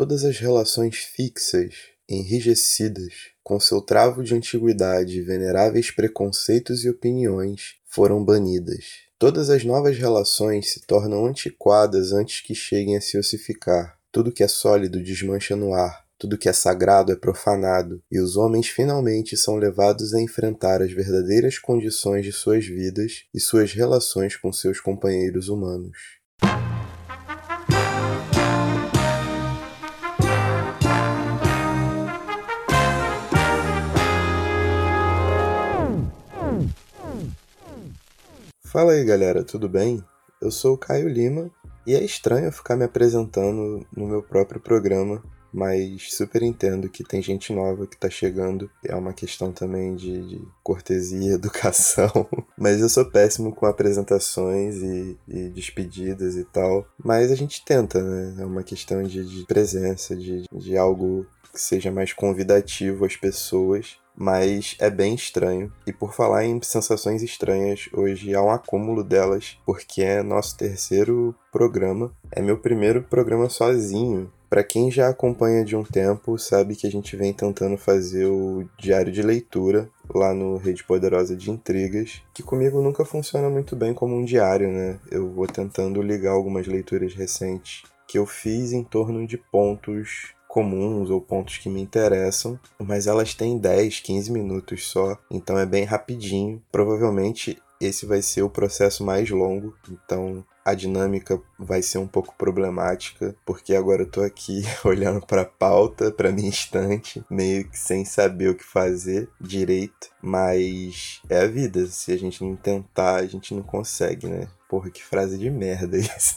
Todas as relações fixas, enrijecidas, com seu travo de antiguidade e veneráveis preconceitos e opiniões, foram banidas. Todas as novas relações se tornam antiquadas antes que cheguem a se ossificar. Tudo que é sólido desmancha no ar, tudo que é sagrado é profanado, e os homens finalmente são levados a enfrentar as verdadeiras condições de suas vidas e suas relações com seus companheiros humanos. Fala aí galera, tudo bem? Eu sou o Caio Lima e é estranho ficar me apresentando no meu próprio programa mas super entendo que tem gente nova que tá chegando. É uma questão também de, de cortesia, educação. mas eu sou péssimo com apresentações e, e, despedidas e tal. Mas a gente tenta, né? É uma questão de, de presença, de, de algo que seja mais convidativo às pessoas mas é bem estranho. E por falar em sensações estranhas, hoje há um acúmulo delas, porque é nosso terceiro programa. É meu primeiro programa sozinho. Para quem já acompanha de um tempo, sabe que a gente vem tentando fazer o diário de leitura lá no Rede Poderosa de Intrigas, que comigo nunca funciona muito bem como um diário, né? Eu vou tentando ligar algumas leituras recentes que eu fiz em torno de pontos comuns ou pontos que me interessam, mas elas têm 10, 15 minutos só, então é bem rapidinho. Provavelmente esse vai ser o processo mais longo, então a dinâmica vai ser um pouco problemática, porque agora eu tô aqui olhando para a pauta, para minha estante, meio que sem saber o que fazer direito, mas é a vida, se a gente não tentar, a gente não consegue, né? Porra, que frase de merda isso.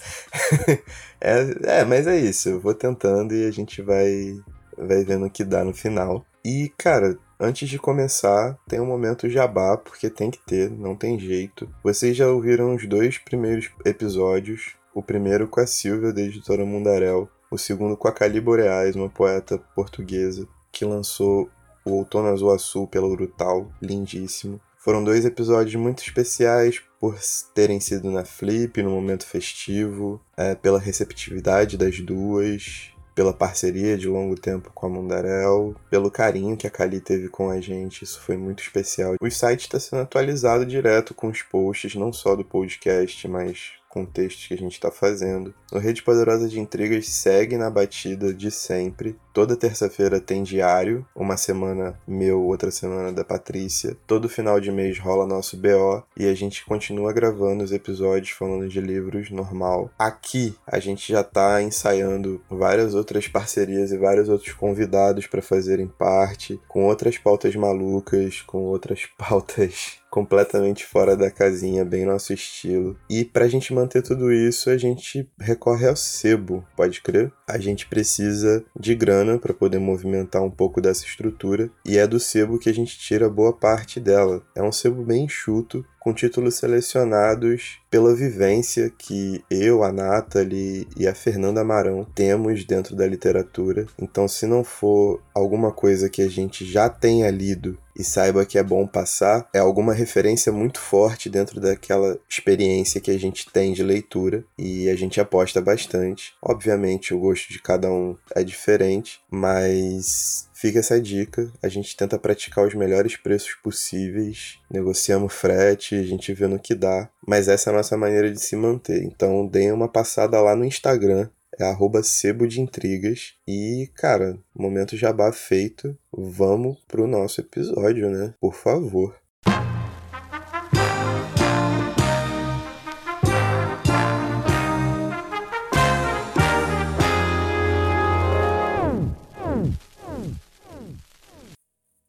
é, é, mas é isso, eu vou tentando e a gente vai vai vendo o que dá no final. E, cara, Antes de começar, tem um momento jabá, porque tem que ter, não tem jeito. Vocês já ouviram os dois primeiros episódios, o primeiro com a Silvia, da editora Mundarel, o segundo com a Cali Boreais, uma poeta portuguesa, que lançou o Outono Azul Azul pela Urutau, lindíssimo. Foram dois episódios muito especiais por terem sido na Flip, no momento festivo, é, pela receptividade das duas, pela parceria de longo tempo com a Mundarel, pelo carinho que a Kali teve com a gente, isso foi muito especial. O site está sendo atualizado direto com os posts, não só do podcast, mas contextos que a gente está fazendo. O Rede Poderosa de Intrigas segue na batida de sempre. Toda terça-feira tem diário, uma semana meu, outra semana da Patrícia. Todo final de mês rola nosso BO e a gente continua gravando os episódios falando de livros normal. Aqui a gente já está ensaiando várias outras parcerias e vários outros convidados para fazerem parte, com outras pautas malucas, com outras pautas completamente fora da casinha, bem nosso estilo. E pra gente manter tudo isso, a gente recorre ao sebo, pode crer? A gente precisa de grana para poder movimentar um pouco dessa estrutura, e é do sebo que a gente tira boa parte dela. É um sebo bem enxuto, com títulos selecionados pela vivência que eu, a Nathalie e a Fernanda Amarão temos dentro da literatura. Então, se não for alguma coisa que a gente já tenha lido e saiba que é bom passar, é alguma referência muito forte dentro daquela experiência que a gente tem de leitura e a gente aposta bastante. Obviamente, o gosto de cada um é diferente, mas Fica essa dica. A gente tenta praticar os melhores preços possíveis, negociamos frete, a gente vê no que dá. Mas essa é a nossa maneira de se manter. Então deem uma passada lá no Instagram, é arroba sebo de intrigas. E, cara, momento jabá feito. Vamos pro nosso episódio, né? Por favor.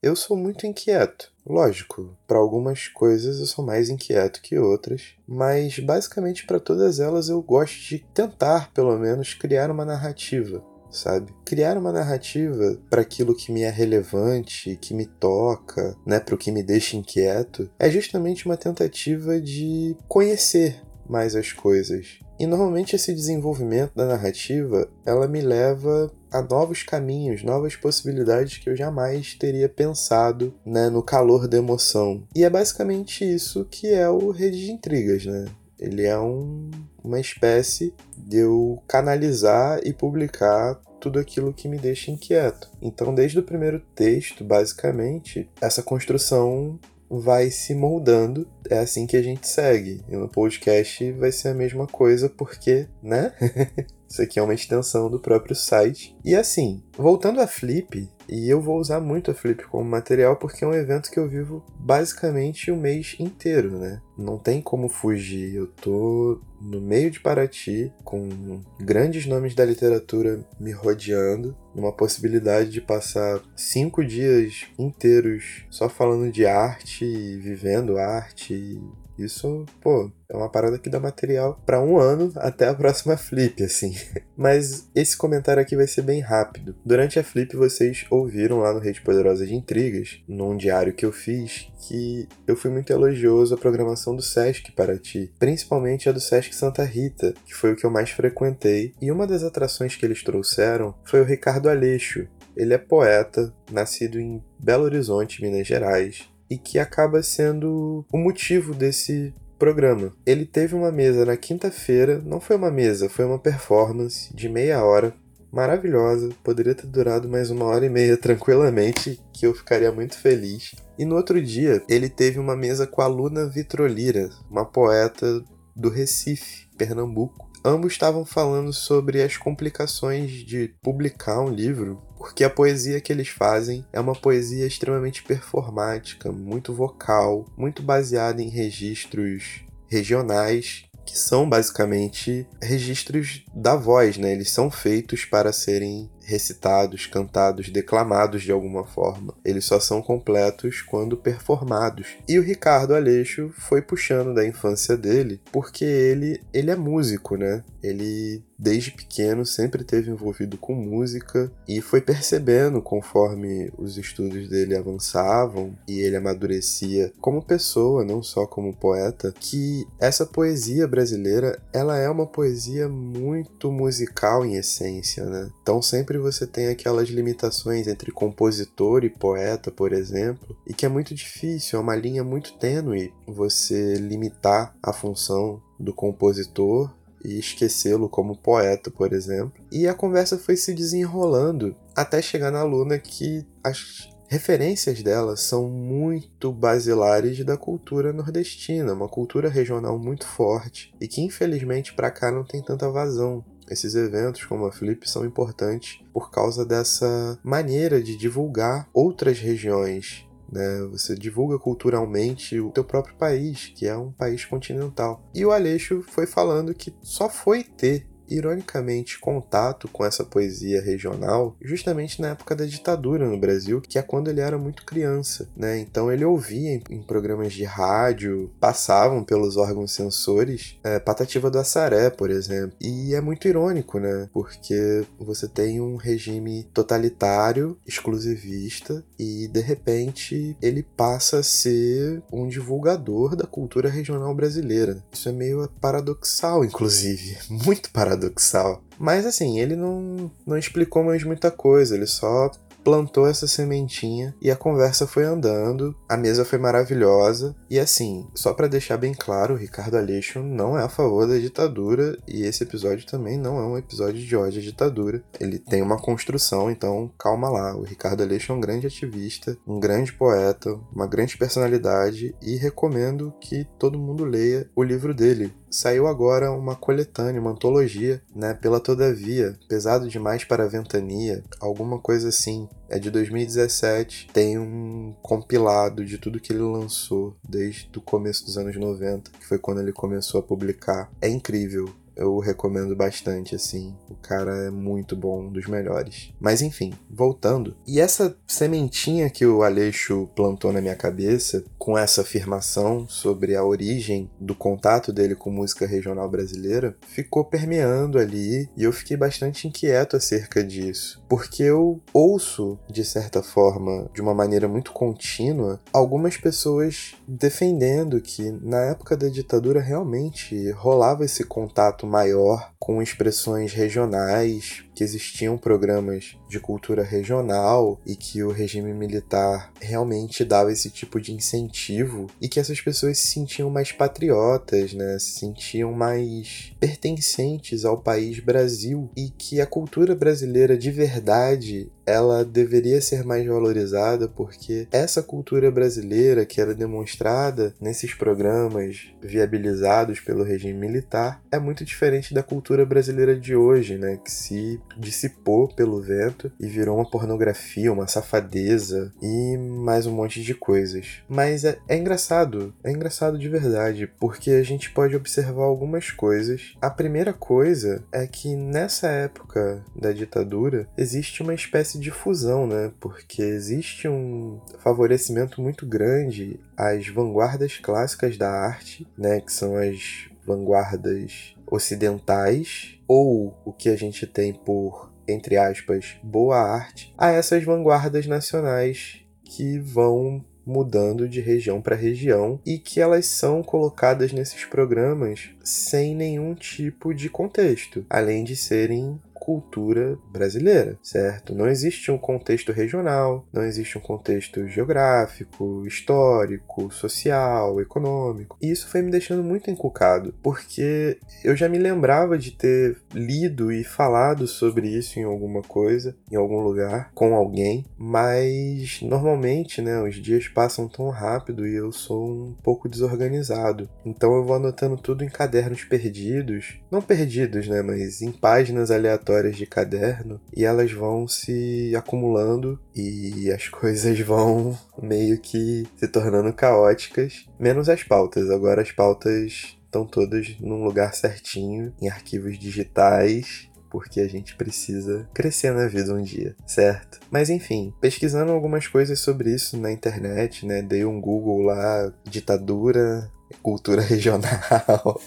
Eu sou muito inquieto. Lógico, para algumas coisas eu sou mais inquieto que outras, mas basicamente para todas elas eu gosto de tentar, pelo menos, criar uma narrativa, sabe? Criar uma narrativa para aquilo que me é relevante, que me toca, né, para o que me deixa inquieto, é justamente uma tentativa de conhecer mais as coisas. E normalmente esse desenvolvimento da narrativa, ela me leva a novos caminhos, novas possibilidades que eu jamais teria pensado né, no calor da emoção. E é basicamente isso que é o Rede de Intrigas, né? Ele é um, uma espécie de eu canalizar e publicar tudo aquilo que me deixa inquieto. Então, desde o primeiro texto, basicamente, essa construção vai se moldando. É assim que a gente segue. E no podcast vai ser a mesma coisa, porque, né? Isso aqui é uma extensão do próprio site. E assim, voltando a Flip, e eu vou usar muito a Flip como material porque é um evento que eu vivo basicamente o mês inteiro, né? Não tem como fugir. Eu tô no meio de Paraty, com grandes nomes da literatura me rodeando, numa possibilidade de passar cinco dias inteiros só falando de arte, vivendo arte, isso, pô, é uma parada que dá material para um ano até a próxima flip, assim. Mas esse comentário aqui vai ser bem rápido. Durante a flip, vocês ouviram lá no Rede Poderosa de Intrigas, num diário que eu fiz, que eu fui muito elogioso à programação do Sesc Paraty, principalmente a do Sesc Santa Rita, que foi o que eu mais frequentei. E uma das atrações que eles trouxeram foi o Ricardo Aleixo. Ele é poeta, nascido em Belo Horizonte, Minas Gerais, e que acaba sendo o motivo desse programa. Ele teve uma mesa na quinta-feira, não foi uma mesa, foi uma performance de meia hora, maravilhosa, poderia ter durado mais uma hora e meia tranquilamente, que eu ficaria muito feliz. E no outro dia, ele teve uma mesa com a Luna Vitrolira, uma poeta do Recife, Pernambuco. Ambos estavam falando sobre as complicações de publicar um livro porque a poesia que eles fazem é uma poesia extremamente performática, muito vocal, muito baseada em registros regionais que são basicamente registros da voz, né? Eles são feitos para serem recitados, cantados, declamados de alguma forma. Eles só são completos quando performados. E o Ricardo Aleixo foi puxando da infância dele, porque ele ele é músico, né? Ele desde pequeno sempre teve envolvido com música e foi percebendo conforme os estudos dele avançavam e ele amadurecia como pessoa, não só como poeta, que essa poesia brasileira, ela é uma poesia muito musical em essência, né? Então sempre sempre você tem aquelas limitações entre compositor e poeta, por exemplo, e que é muito difícil, é uma linha muito tênue você limitar a função do compositor e esquecê-lo como poeta, por exemplo. E a conversa foi se desenrolando até chegar na Luna que as referências dela são muito basilares da cultura nordestina, uma cultura regional muito forte e que infelizmente para cá não tem tanta vazão. Esses eventos, como a Flip, são importantes por causa dessa maneira de divulgar outras regiões. Né? Você divulga culturalmente o teu próprio país, que é um país continental. E o Aleixo foi falando que só foi ter ironicamente, contato com essa poesia regional justamente na época da ditadura no Brasil, que é quando ele era muito criança, né? Então ele ouvia em, em programas de rádio, passavam pelos órgãos sensores, é, Patativa do Assaré, por exemplo. E é muito irônico, né? Porque você tem um regime totalitário, exclusivista, e de repente ele passa a ser um divulgador da cultura regional brasileira. Isso é meio paradoxal, inclusive, muito paradoxal paradoxal. Mas assim, ele não, não explicou mais muita coisa, ele só plantou essa sementinha e a conversa foi andando, a mesa foi maravilhosa e assim, só para deixar bem claro, Ricardo Aleixo não é a favor da ditadura e esse episódio também não é um episódio de ódio à ditadura. Ele tem uma construção, então calma lá. O Ricardo Aleixo é um grande ativista, um grande poeta, uma grande personalidade e recomendo que todo mundo leia o livro dele, saiu agora uma coletânea, uma antologia, né, pela Todavia, Pesado Demais para a Ventania, alguma coisa assim. É de 2017, tem um compilado de tudo que ele lançou desde o começo dos anos 90, que foi quando ele começou a publicar. É incrível, eu recomendo bastante, assim. O cara é muito bom, um dos melhores. Mas enfim, voltando. E essa sementinha que o Aleixo plantou na minha cabeça, com essa afirmação sobre a origem do contato dele com música regional brasileira, ficou permeando ali e eu fiquei bastante inquieto acerca disso. Porque eu ouço, de certa forma, de uma maneira muito contínua, algumas pessoas defendendo que na época da ditadura realmente rolava esse contato maior com expressões regionais, que existiam programas de cultura regional e que o regime militar realmente dava esse tipo de incentivo e que essas pessoas se sentiam mais patriotas, né? Se sentiam mais pertencentes ao país Brasil e que a cultura brasileira de verdade ela deveria ser mais valorizada porque essa cultura brasileira que era demonstrada nesses programas viabilizados pelo regime militar é muito diferente da cultura brasileira de hoje, né, que se dissipou pelo vento e virou uma pornografia, uma safadeza e mais um monte de coisas. Mas é, é engraçado, é engraçado de verdade, porque a gente pode observar algumas coisas. A primeira coisa é que nessa época da ditadura existe uma espécie de fusão, né? Porque existe um favorecimento muito grande às vanguardas clássicas da arte, né, que são as vanguardas ocidentais ou o que a gente tem por entre aspas boa arte a essas vanguardas nacionais que vão mudando de região para região e que elas são colocadas nesses programas sem nenhum tipo de contexto, além de serem cultura brasileira, certo? Não existe um contexto regional, não existe um contexto geográfico, histórico, social, econômico. E isso foi me deixando muito encucado, porque eu já me lembrava de ter lido e falado sobre isso em alguma coisa, em algum lugar, com alguém, mas normalmente, né, os dias passam tão rápido e eu sou um pouco desorganizado. Então eu vou anotando tudo em cadernos perdidos, não perdidos, né, mas em páginas aleatórias histórias de caderno e elas vão se acumulando e as coisas vão meio que se tornando caóticas, menos as pautas. Agora as pautas estão todas num lugar certinho, em arquivos digitais, porque a gente precisa crescer na vida um dia, certo? Mas enfim, pesquisando algumas coisas sobre isso na internet, né? Dei um Google lá, ditadura, cultura regional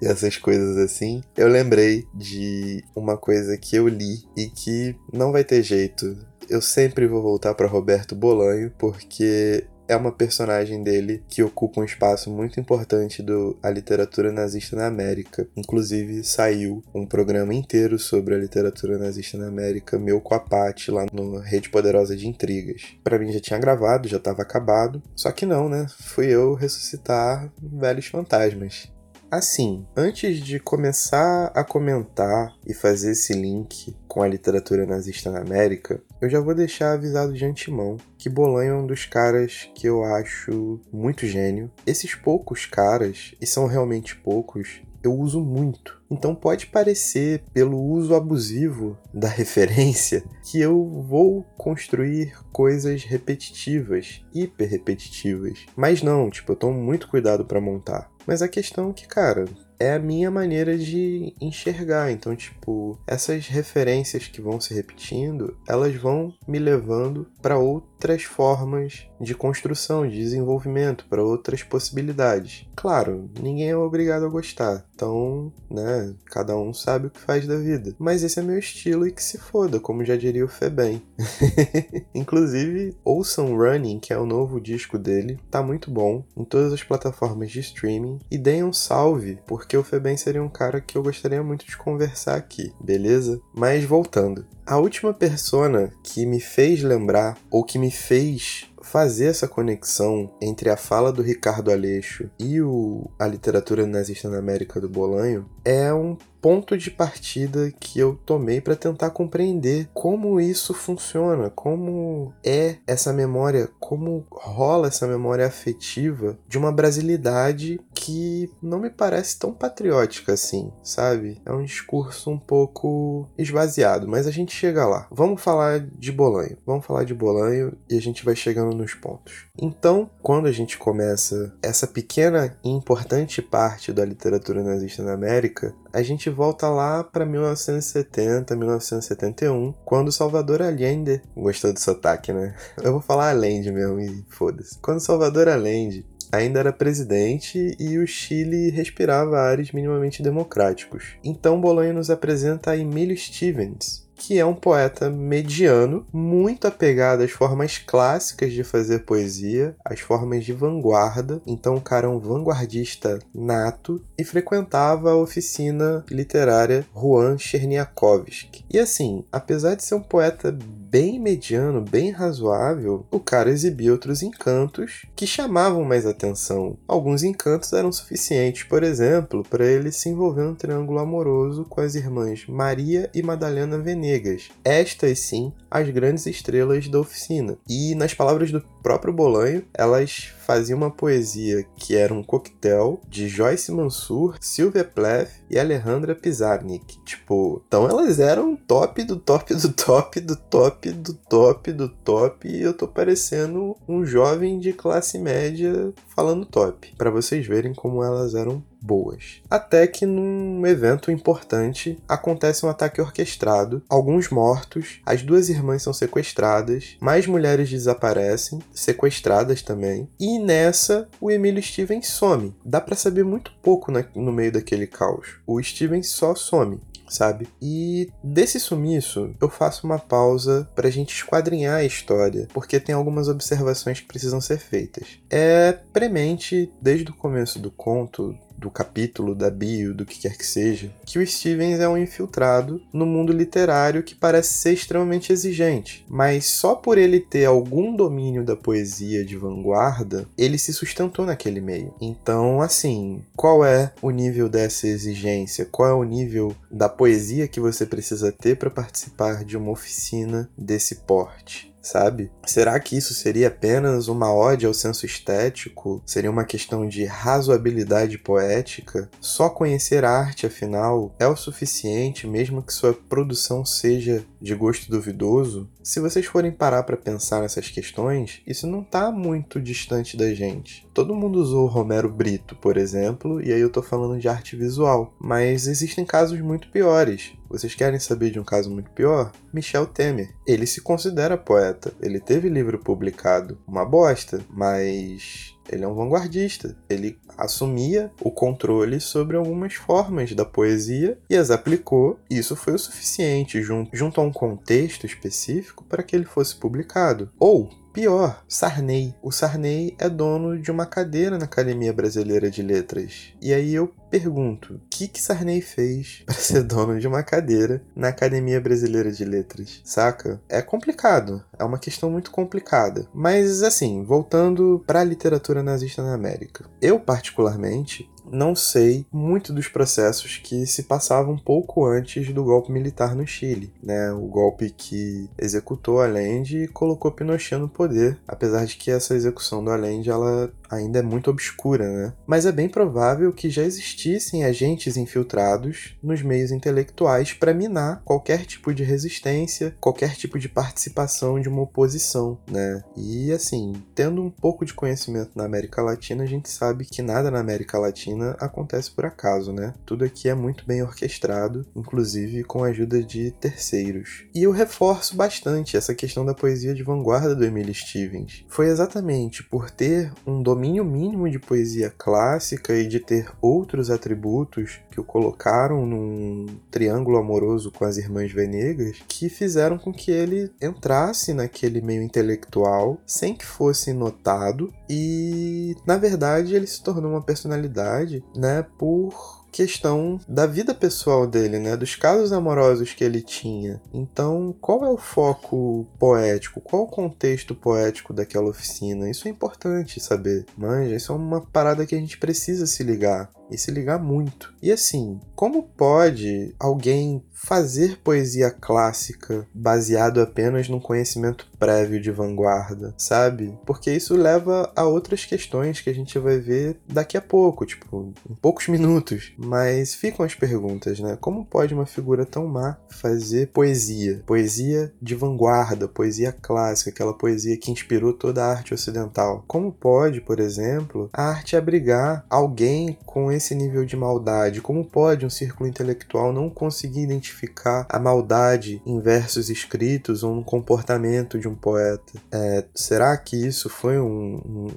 e essas coisas assim, eu lembrei de uma coisa que eu li e que não vai ter jeito. Eu sempre vou voltar para Roberto Bolanho porque é uma personagem dele que ocupa um espaço muito importante da literatura nazista na América. Inclusive, saiu um programa inteiro sobre a literatura nazista na América, meu com a Paty, lá no Rede Poderosa de Intrigas. Para mim já tinha gravado, já estava acabado, só que não, né? Fui eu ressuscitar velhos fantasmas. Assim, antes de começar a comentar e fazer esse link com a literatura nazista na América, eu já vou deixar avisado de antemão que Bolanho é um dos caras que eu acho muito gênio. Esses poucos caras, e são realmente poucos, eu uso muito. Então pode parecer, pelo uso abusivo da referência, que eu vou construir coisas repetitivas, hiper repetitivas. Mas não, tipo, eu tomo muito cuidado para montar. Mas a questão é que, cara, é a minha maneira de enxergar. Então, tipo, essas referências que vão se repetindo, elas vão me levando para outras formas de construção, de desenvolvimento, para outras possibilidades. Claro, ninguém é obrigado a gostar. Então, né, cada um sabe o que faz da vida. Mas esse é meu estilo e que se foda, como já diria o Febem. Inclusive, ouçam Running, que é o novo disco dele, tá muito bom em todas as plataformas de streaming e deem um salve, porque o Febem seria um cara que eu gostaria muito de conversar aqui, beleza? Mas voltando, a última persona que me fez lembrar ou que me fez fazer essa conexão entre a fala do Ricardo Aleixo e o, a literatura nazista na América do Bolanho é um ponto de partida que eu tomei para tentar compreender como isso funciona, como é essa memória, como rola essa memória afetiva de uma brasilidade que não me parece tão patriótica assim, sabe? É um discurso um pouco esvaziado, mas a gente chega lá. Vamos falar de Bolanho. Vamos falar de Bolanho e a gente vai chegando nos pontos. Então, quando a gente começa essa pequena e importante parte da literatura nazista na América, a gente volta lá para 1970, 1971, quando Salvador Allende. Gostou do sotaque, né? Eu vou falar Allende mesmo e foda-se. Quando Salvador Allende ainda era presidente e o Chile respirava ares minimamente democráticos. Então Bolanho nos apresenta Emílio Stevens, que é um poeta mediano, muito apegado às formas clássicas de fazer poesia, às formas de vanguarda. Então, o cara é um vanguardista nato e frequentava a oficina literária Juan Cherniakovsky. E assim, apesar de ser um poeta bem mediano, bem razoável, o cara exibia outros encantos que chamavam mais atenção. Alguns encantos eram suficientes, por exemplo, para ele se envolver num triângulo amoroso com as irmãs Maria e Madalena Venegas. Estas sim, as grandes estrelas da oficina. E nas palavras do próprio Bolanho, elas faziam uma poesia que era um coquetel de Joyce Mansur, Sylvia Plath e Alejandra Pizarnik. Tipo, então elas eram top do top do top do top do top do top e eu tô parecendo um jovem de classe média falando top, para vocês verem como elas eram boas. Até que num evento importante acontece um ataque orquestrado, alguns mortos, as duas irmãs são sequestradas, mais mulheres desaparecem, sequestradas também, e nessa o Emílio Stevens some. Dá para saber muito pouco no meio daquele caos. O Stevens só some sabe? E desse sumiço, eu faço uma pausa pra gente esquadrinhar a história, porque tem algumas observações que precisam ser feitas. É premente, desde o começo do conto, do capítulo, da bio, do que quer que seja, que o Stevens é um infiltrado no mundo literário que parece ser extremamente exigente, mas só por ele ter algum domínio da poesia de vanguarda, ele se sustentou naquele meio. Então, assim, qual é o nível dessa exigência? Qual é o nível da poesia que você precisa ter para participar de uma oficina desse porte? Sabe? Será que isso seria apenas uma ode ao senso estético? Seria uma questão de razoabilidade poética? Só conhecer a arte, afinal, é o suficiente, mesmo que sua produção seja de gosto duvidoso? Se vocês forem parar para pensar nessas questões, isso não está muito distante da gente. Todo mundo usou Romero Brito, por exemplo, e aí eu tô falando de arte visual, mas existem casos muito piores. Vocês querem saber de um caso muito pior? Michel Temer. Ele se considera poeta, ele teve livro publicado, uma bosta, mas ele é um vanguardista. Ele assumia o controle sobre algumas formas da poesia e as aplicou. E isso foi o suficiente, junto, junto a um contexto específico, para que ele fosse publicado. Ou Pior, Sarney. O Sarney é dono de uma cadeira na Academia Brasileira de Letras. E aí eu pergunto, o que que Sarney fez para ser dono de uma cadeira na Academia Brasileira de Letras? Saca? É complicado, é uma questão muito complicada. Mas assim, voltando para a literatura nazista na América. Eu particularmente não sei muito dos processos que se passavam pouco antes do golpe militar no Chile, né? O golpe que executou Allende e colocou Pinochet no poder, apesar de que essa execução do Allende ela ainda é muito obscura, né? Mas é bem provável que já existissem agentes infiltrados nos meios intelectuais para minar qualquer tipo de resistência, qualquer tipo de participação de uma oposição, né? E assim, tendo um pouco de conhecimento na América Latina, a gente sabe que nada na América Latina acontece por acaso, né? Tudo aqui é muito bem orquestrado, inclusive com a ajuda de terceiros. E eu reforço bastante essa questão da poesia de vanguarda do Emily Stevens. Foi exatamente por ter um domínio mínimo de poesia clássica e de ter outros atributos que o colocaram num triângulo amoroso com as irmãs Venegas que fizeram com que ele entrasse naquele meio intelectual sem que fosse notado e na verdade ele se tornou uma personalidade, né, por questão da vida pessoal dele, né? Dos casos amorosos que ele tinha. Então, qual é o foco poético? Qual o contexto poético daquela oficina? Isso é importante saber. Manja, isso é uma parada que a gente precisa se ligar e se ligar muito. E assim, como pode alguém fazer poesia clássica baseado apenas num conhecimento prévio de vanguarda, sabe? Porque isso leva a outras questões que a gente vai ver daqui a pouco, tipo, em poucos minutos. Mas ficam as perguntas, né? Como pode uma figura tão má fazer poesia? Poesia de vanguarda, poesia clássica, aquela poesia que inspirou toda a arte ocidental. Como pode, por exemplo, a arte abrigar alguém com esse nível de maldade? Como pode um círculo intelectual não conseguir identificar a maldade em versos escritos ou no comportamento de um poeta? É, será que isso foi um,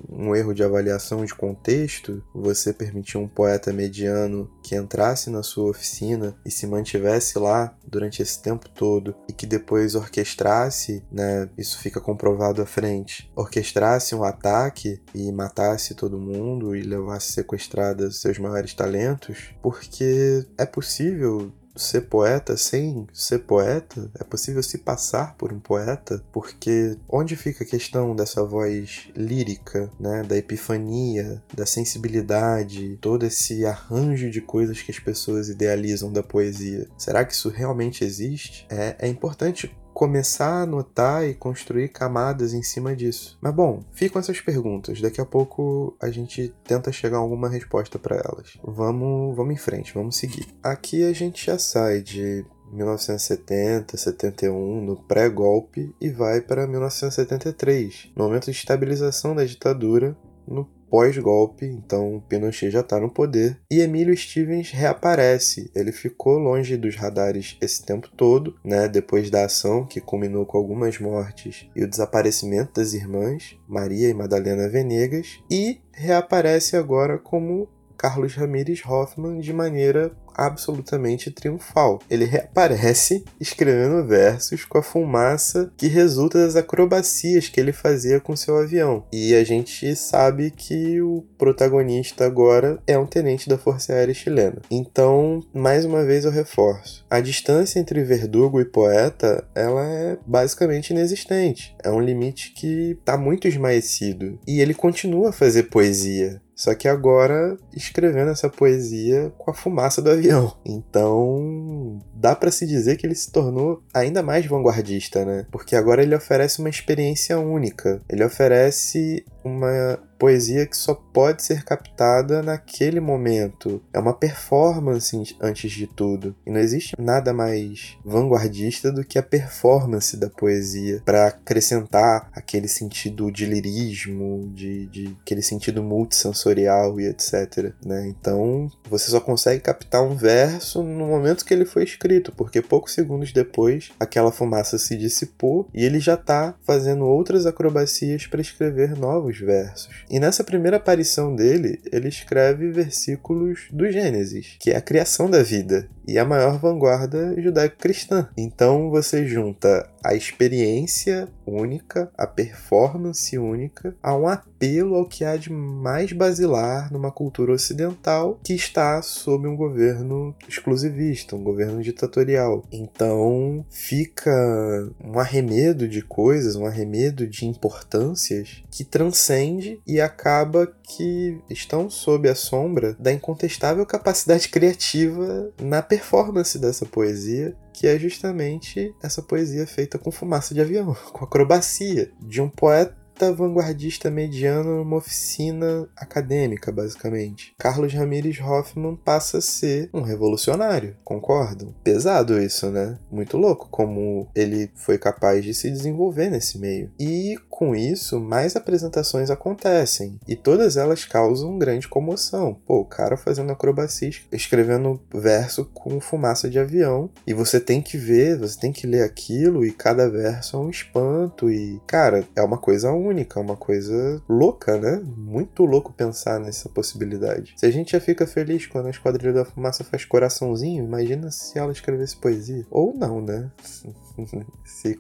um, um erro de avaliação de contexto? Você permitir um poeta mediano que entrasse na sua oficina e se mantivesse lá durante esse tempo todo e que depois orquestrasse, né, isso fica comprovado à frente, orquestrasse um ataque e matasse todo mundo e levasse sequestradas seus maiores talentos, porque é possível ser poeta sem ser poeta? É possível se passar por um poeta? Porque onde fica a questão dessa voz lírica, né, da epifania, da sensibilidade, todo esse arranjo de coisas que as pessoas idealizam da poesia? Será que isso realmente existe? É, é importante começar a notar e construir camadas em cima disso. Mas bom, ficam essas perguntas. Daqui a pouco a gente tenta chegar a alguma resposta para elas. Vamos, vamos em frente, vamos seguir. Aqui a gente já sai de 1970, 71, no pré-golpe, e vai para 1973, no momento de estabilização da ditadura, no pós-golpe, então Pinochet já está no poder, e Emílio Stevens reaparece. Ele ficou longe dos radares esse tempo todo, né, depois da ação que culminou com algumas mortes e o desaparecimento das irmãs, Maria e Madalena Venegas, e reaparece agora como Carlos Ramírez Hoffman de maneira absolutamente triunfal. Ele reaparece escrevendo versos com a fumaça que resulta das acrobacias que ele fazia com seu avião. E a gente sabe que o protagonista agora é um tenente da Força Aérea Chilena. Então, mais uma vez eu reforço. A distância entre verdugo e poeta, ela é basicamente inexistente. É um limite que está muito esmaecido. E ele continua a fazer poesia. Só que agora escrevendo essa poesia com a fumaça do avião. Então, dá para se dizer que ele se tornou ainda mais vanguardista, né? Porque agora ele oferece uma experiência única. Ele oferece uma poesia que só pode ser captada naquele momento. É uma performance antes de tudo. E não existe nada mais vanguardista do que a performance da poesia para acrescentar aquele sentido de lirismo, de, de aquele sentido multissensorial e etc. Né? Então você só consegue captar um verso no momento que ele foi escrito, porque poucos segundos depois aquela fumaça se dissipou e ele já está fazendo outras acrobacias para escrever novos versos. E nessa primeira aparição dele, ele escreve versículos do Gênesis, que é a criação da vida e a maior vanguarda judaico-cristã. Então você junta a experiência única, a performance única, a um apelo ao que há de mais basilar numa cultura ocidental que está sob um governo exclusivista, um governo ditatorial. Então fica um arremedo de coisas, um arremedo de importâncias que transcende e acaba que estão sob a sombra da incontestável capacidade criativa na performance dessa poesia que é justamente essa poesia feita com fumaça de avião, com acrobacia, de um poeta vanguardista mediano numa oficina acadêmica, basicamente. Carlos Ramírez Hoffman passa a ser um revolucionário, concordam? Pesado isso, né? Muito louco como ele foi capaz de se desenvolver nesse meio. E com isso, mais apresentações acontecem e todas elas causam grande comoção. Pô, o cara fazendo acrobacia, escrevendo verso com fumaça de avião e você tem que ver, você tem que ler aquilo e cada verso é um espanto e, cara, é uma coisa única uma coisa louca, né? Muito louco pensar nessa possibilidade. Se a gente já fica feliz quando a Esquadrilha da Fumaça faz coraçãozinho, imagina se ela escrevesse poesia. Ou não, né? se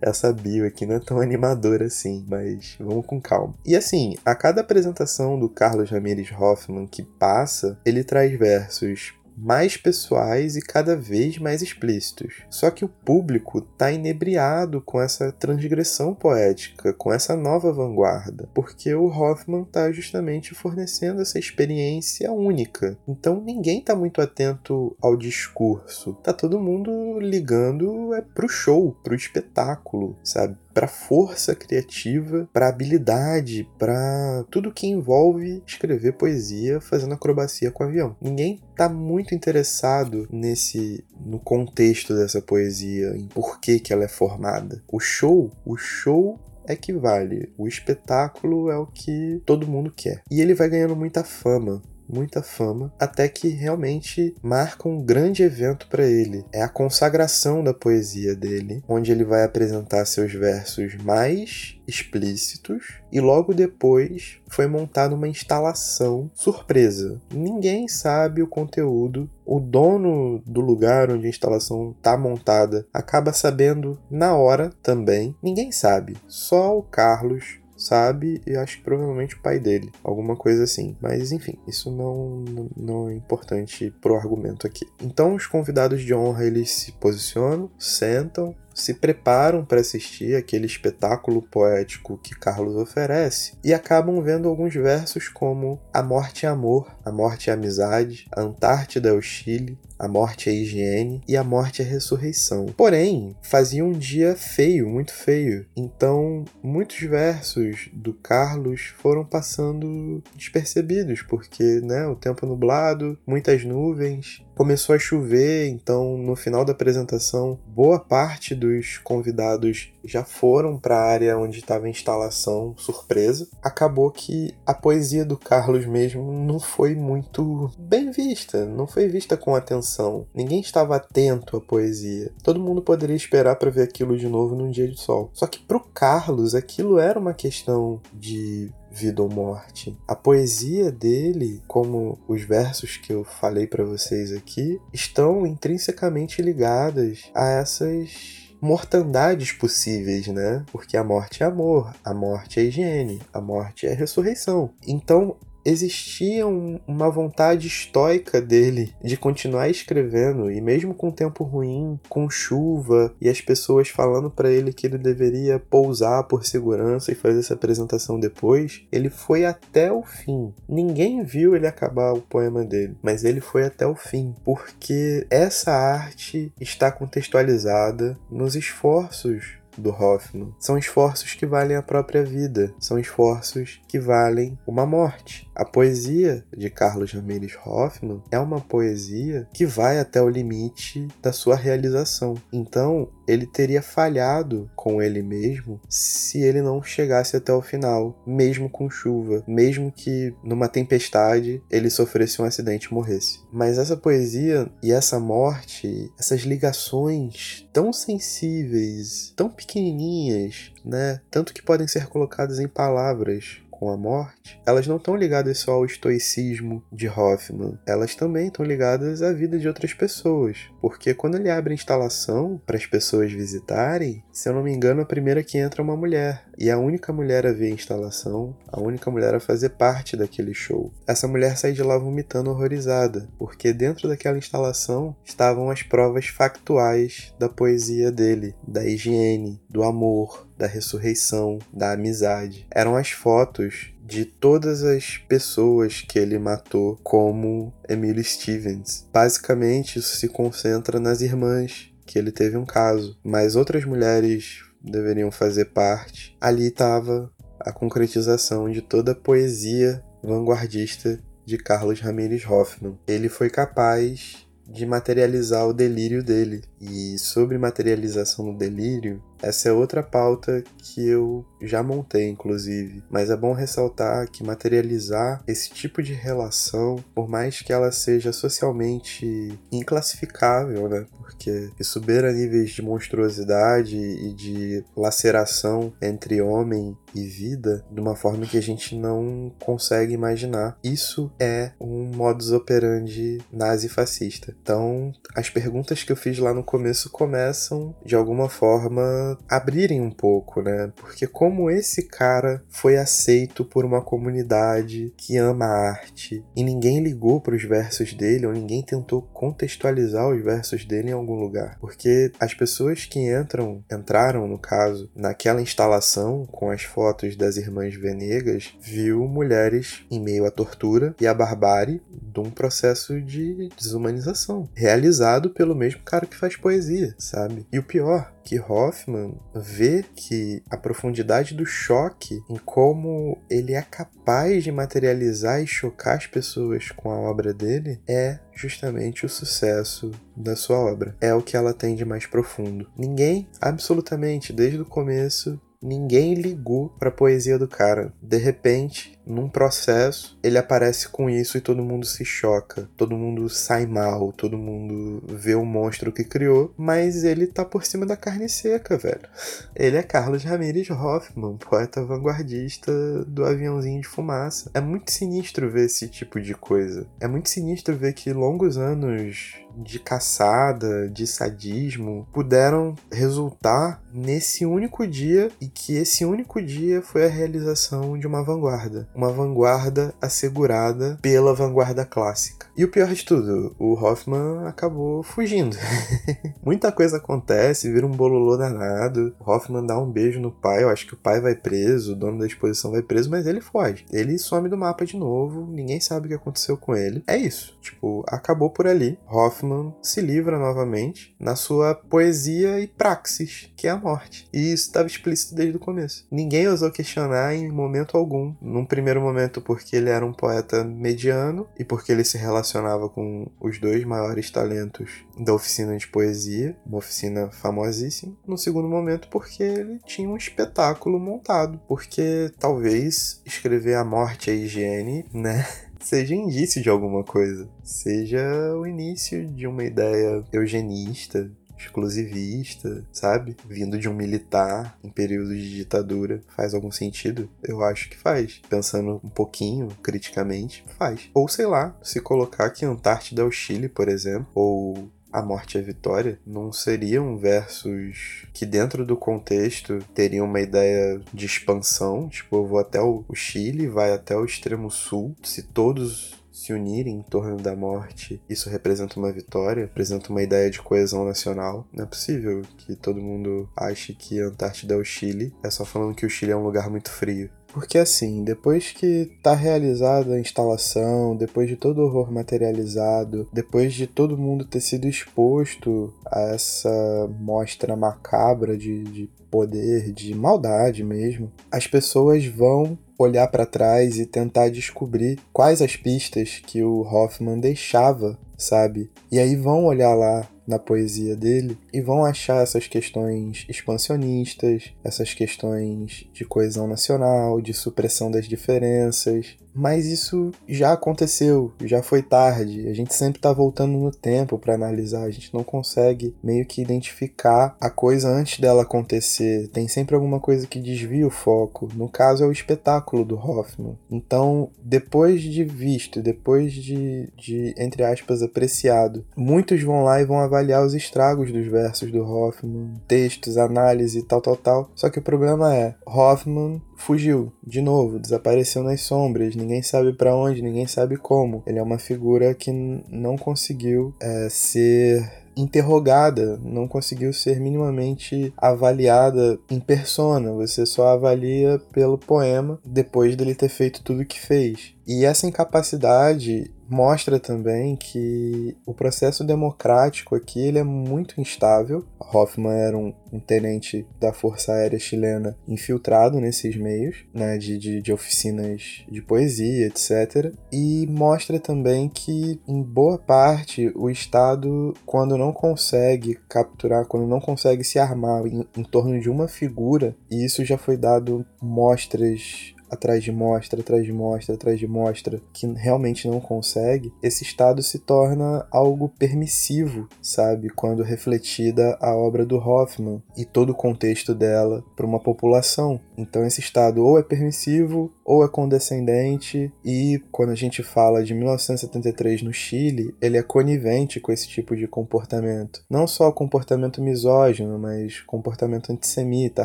essa bio aqui não é tão animadora assim, mas vamos com calma. E assim, a cada apresentação do Carlos Ramirez Hoffman que passa, ele traz versos mais pessoais e cada vez mais explícitos. Só que o público está inebriado com essa transgressão poética, com essa nova vanguarda, porque o Hoffman está justamente fornecendo essa experiência única. Então ninguém está muito atento ao discurso, tá todo mundo ligando é pro show, pro espetáculo, sabe? Para força criativa, para habilidade, para tudo que envolve escrever poesia fazendo acrobacia com avião. Ninguém está muito interessado nesse no contexto dessa poesia, em por que que ela é formada. O show, o show é que vale. O espetáculo é o que todo mundo quer. E ele vai ganhando muita fama muita fama, até que realmente marca um grande evento para ele. É a consagração da poesia dele, onde ele vai apresentar seus versos mais explícitos e logo depois foi montada uma instalação surpresa. Ninguém sabe o conteúdo. O dono do lugar onde a instalação está montada acaba sabendo na hora também. Ninguém sabe. Só o Carlos sabe e acho que provavelmente o pai dele, alguma coisa assim. Mas enfim, isso não, não é importante pro argumento aqui. Então os convidados de honra eles se posicionam, sentam, se preparam para assistir aquele espetáculo poético que Carlos oferece e acabam vendo alguns versos como A morte é amor, a morte é amizade, a Antártida é o Chile, a morte é higiene e a morte é ressurreição. Porém, fazia um dia feio, muito feio. Então, muitos versos do Carlos foram passando despercebidos, porque, né, o tempo nublado, muitas nuvens, começou a chover, então no final da apresentação, boa parte dos convidados já foram para a área onde estava a instalação surpresa. Acabou que a poesia do Carlos mesmo não foi muito bem vista, não foi vista com atenção. Ninguém estava atento à poesia. Todo mundo poderia esperar para ver aquilo de novo num dia de sol. Só que pro Carlos aquilo era uma questão de vida ou morte. A poesia dele, como os versos que eu falei para vocês aqui, estão intrinsecamente ligadas a essas mortandades possíveis, né? Porque a morte é amor, a morte é higiene, a morte é ressurreição. Então, existia um, uma vontade estoica dele de continuar escrevendo e mesmo com tempo ruim, com chuva e as pessoas falando para ele que ele deveria pousar por segurança e fazer essa apresentação depois, ele foi até o fim. Ninguém viu ele acabar o poema dele, mas ele foi até o fim, porque essa arte está contextualizada nos esforços do Hoffman são esforços que valem a própria vida, são esforços que valem uma morte. A poesia de Carlos Ramirez Hoffman é uma poesia que vai até o limite da sua realização. Então, ele teria falhado com ele mesmo se ele não chegasse até o final, mesmo com chuva, mesmo que numa tempestade ele sofresse um acidente e morresse. Mas essa poesia e essa morte, essas ligações tão sensíveis, tão pequenininhas, né? Tanto que podem ser colocadas em palavras com a morte, elas não estão ligadas só ao estoicismo de Hoffman, elas também estão ligadas à vida de outras pessoas. Porque quando ele abre a instalação para as pessoas visitarem, se eu não me engano, a primeira que entra é uma mulher. E a única mulher a ver a instalação, a única mulher a fazer parte daquele show. Essa mulher sai de lá vomitando horrorizada, porque dentro daquela instalação estavam as provas factuais da poesia dele, da higiene, do amor, da ressurreição, da amizade. Eram as fotos de todas as pessoas que ele matou, como Emily Stevens. Basicamente, isso se concentra nas irmãs, que ele teve um caso, mas outras mulheres deveriam fazer parte. Ali estava a concretização de toda a poesia vanguardista de Carlos Ramirez Hoffman. Ele foi capaz de materializar o delírio dele. E sobre materialização do delírio, essa é outra pauta que eu já montei, inclusive. Mas é bom ressaltar que materializar esse tipo de relação, por mais que ela seja socialmente inclassificável, né? Porque isso beira níveis de monstruosidade e de laceração entre homem e vida de uma forma que a gente não consegue imaginar. Isso é um modus operandi nazi-fascista. Então, as perguntas que eu fiz lá no começo começam, de alguma forma, abrirem um pouco, né? Porque como esse cara foi aceito por uma comunidade que ama a arte e ninguém ligou para os versos dele ou ninguém tentou contextualizar os versos dele em algum lugar. Porque as pessoas que entram, entraram no caso, naquela instalação com as fotos das irmãs Venegas, viu mulheres em meio à tortura e à barbárie de um processo de desumanização realizado pelo mesmo cara que faz poesia, sabe? E o pior, que Hoffman vê que a profundidade do choque em como ele é capaz de materializar e chocar as pessoas com a obra dele é justamente o sucesso da sua obra. É o que ela tem de mais profundo. Ninguém, absolutamente, desde o começo, ninguém ligou para a poesia do cara. De repente, num processo, ele aparece com isso e todo mundo se choca, todo mundo sai mal, todo mundo vê o monstro que criou, mas ele tá por cima da carne seca, velho. Ele é Carlos Ramirez Hoffman, poeta vanguardista do aviãozinho de fumaça. É muito sinistro ver esse tipo de coisa. É muito sinistro ver que longos anos de caçada, de sadismo, puderam resultar nesse único dia e que esse único dia foi a realização de uma vanguarda. Uma vanguarda assegurada pela vanguarda clássica. E o pior de tudo, o Hoffman acabou fugindo. Muita coisa acontece, vira um bololô danado. O Hoffman dá um beijo no pai, eu acho que o pai vai preso, o dono da exposição vai preso, mas ele foge. Ele some do mapa de novo, ninguém sabe o que aconteceu com ele. É isso, tipo, acabou por ali. Hoffman se livra novamente na sua poesia e praxis, que é a morte. E isso estava explícito desde o começo. Ninguém ousou questionar em momento algum. Num primeiro momento, porque ele era um poeta mediano e porque ele se relacionava com os dois maiores talentos da oficina de poesia, uma oficina famosíssima. No segundo momento, porque ele tinha um espetáculo montado, porque talvez escrever a morte e a higiene, né? seja indício de alguma coisa, seja o início de uma ideia eugenista, exclusivista, sabe? Vindo de um militar em período de ditadura. Faz algum sentido? Eu acho que faz. Pensando um pouquinho criticamente, faz. Ou sei lá, se colocar que Antártida é o Chile, por exemplo, ou a morte e a vitória não seriam versos que dentro do contexto teriam uma ideia de expansão, tipo, eu vou até o Chile, vai até o extremo sul, se todos se unirem em torno da morte, isso representa uma vitória, representa uma ideia de coesão nacional. Não é possível que todo mundo ache que a Antártida é o Chile, é só falando que o Chile é um lugar muito frio. Porque assim, depois que tá realizada a instalação, depois de todo o horror materializado, depois de todo mundo ter sido exposto a essa mostra macabra de, de poder, de maldade mesmo, as pessoas vão olhar para trás e tentar descobrir quais as pistas que o Hoffman deixava, sabe? E aí vão olhar lá na poesia dele e vão achar essas questões expansionistas, essas questões de coesão nacional, de supressão das diferenças, mas isso já aconteceu, já foi tarde. A gente sempre está voltando no tempo para analisar, a gente não consegue meio que identificar a coisa antes dela acontecer. Tem sempre alguma coisa que desvia o foco. No caso é o espetáculo do Hoffman. Então, depois de visto, depois de, de entre aspas apreciado, muitos vão lá e vão avaliar os estragos dos versos do Hoffman, textos, análise, tal, tal, tal. Só que o problema é, Hoffman fugiu, de novo, desapareceu nas sombras, ninguém sabe para onde, ninguém sabe como. Ele é uma figura que não conseguiu é, ser interrogada, não conseguiu ser minimamente avaliada em persona. Você só avalia pelo poema depois dele ter feito tudo o que fez. E essa incapacidade mostra também que o processo democrático aqui ele é muito instável. Hoffman era um, um tenente da Força Aérea Chilena infiltrado nesses meios, né, de, de, de, oficinas de poesia, etc. E mostra também que, em boa parte, o Estado, quando não consegue capturar, quando não consegue se armar em, em torno de uma figura, e isso já foi dado mostras atrás de mostra, atrás de mostra, atrás de mostra, que realmente não consegue, esse estado se torna algo permissivo, sabe? Quando refletida a obra do Hoffman e todo o contexto dela para uma população. Então esse estado ou é permissivo ou é condescendente e quando a gente fala de 1973 no Chile, ele é conivente com esse tipo de comportamento. Não só comportamento misógino, mas comportamento antissemita,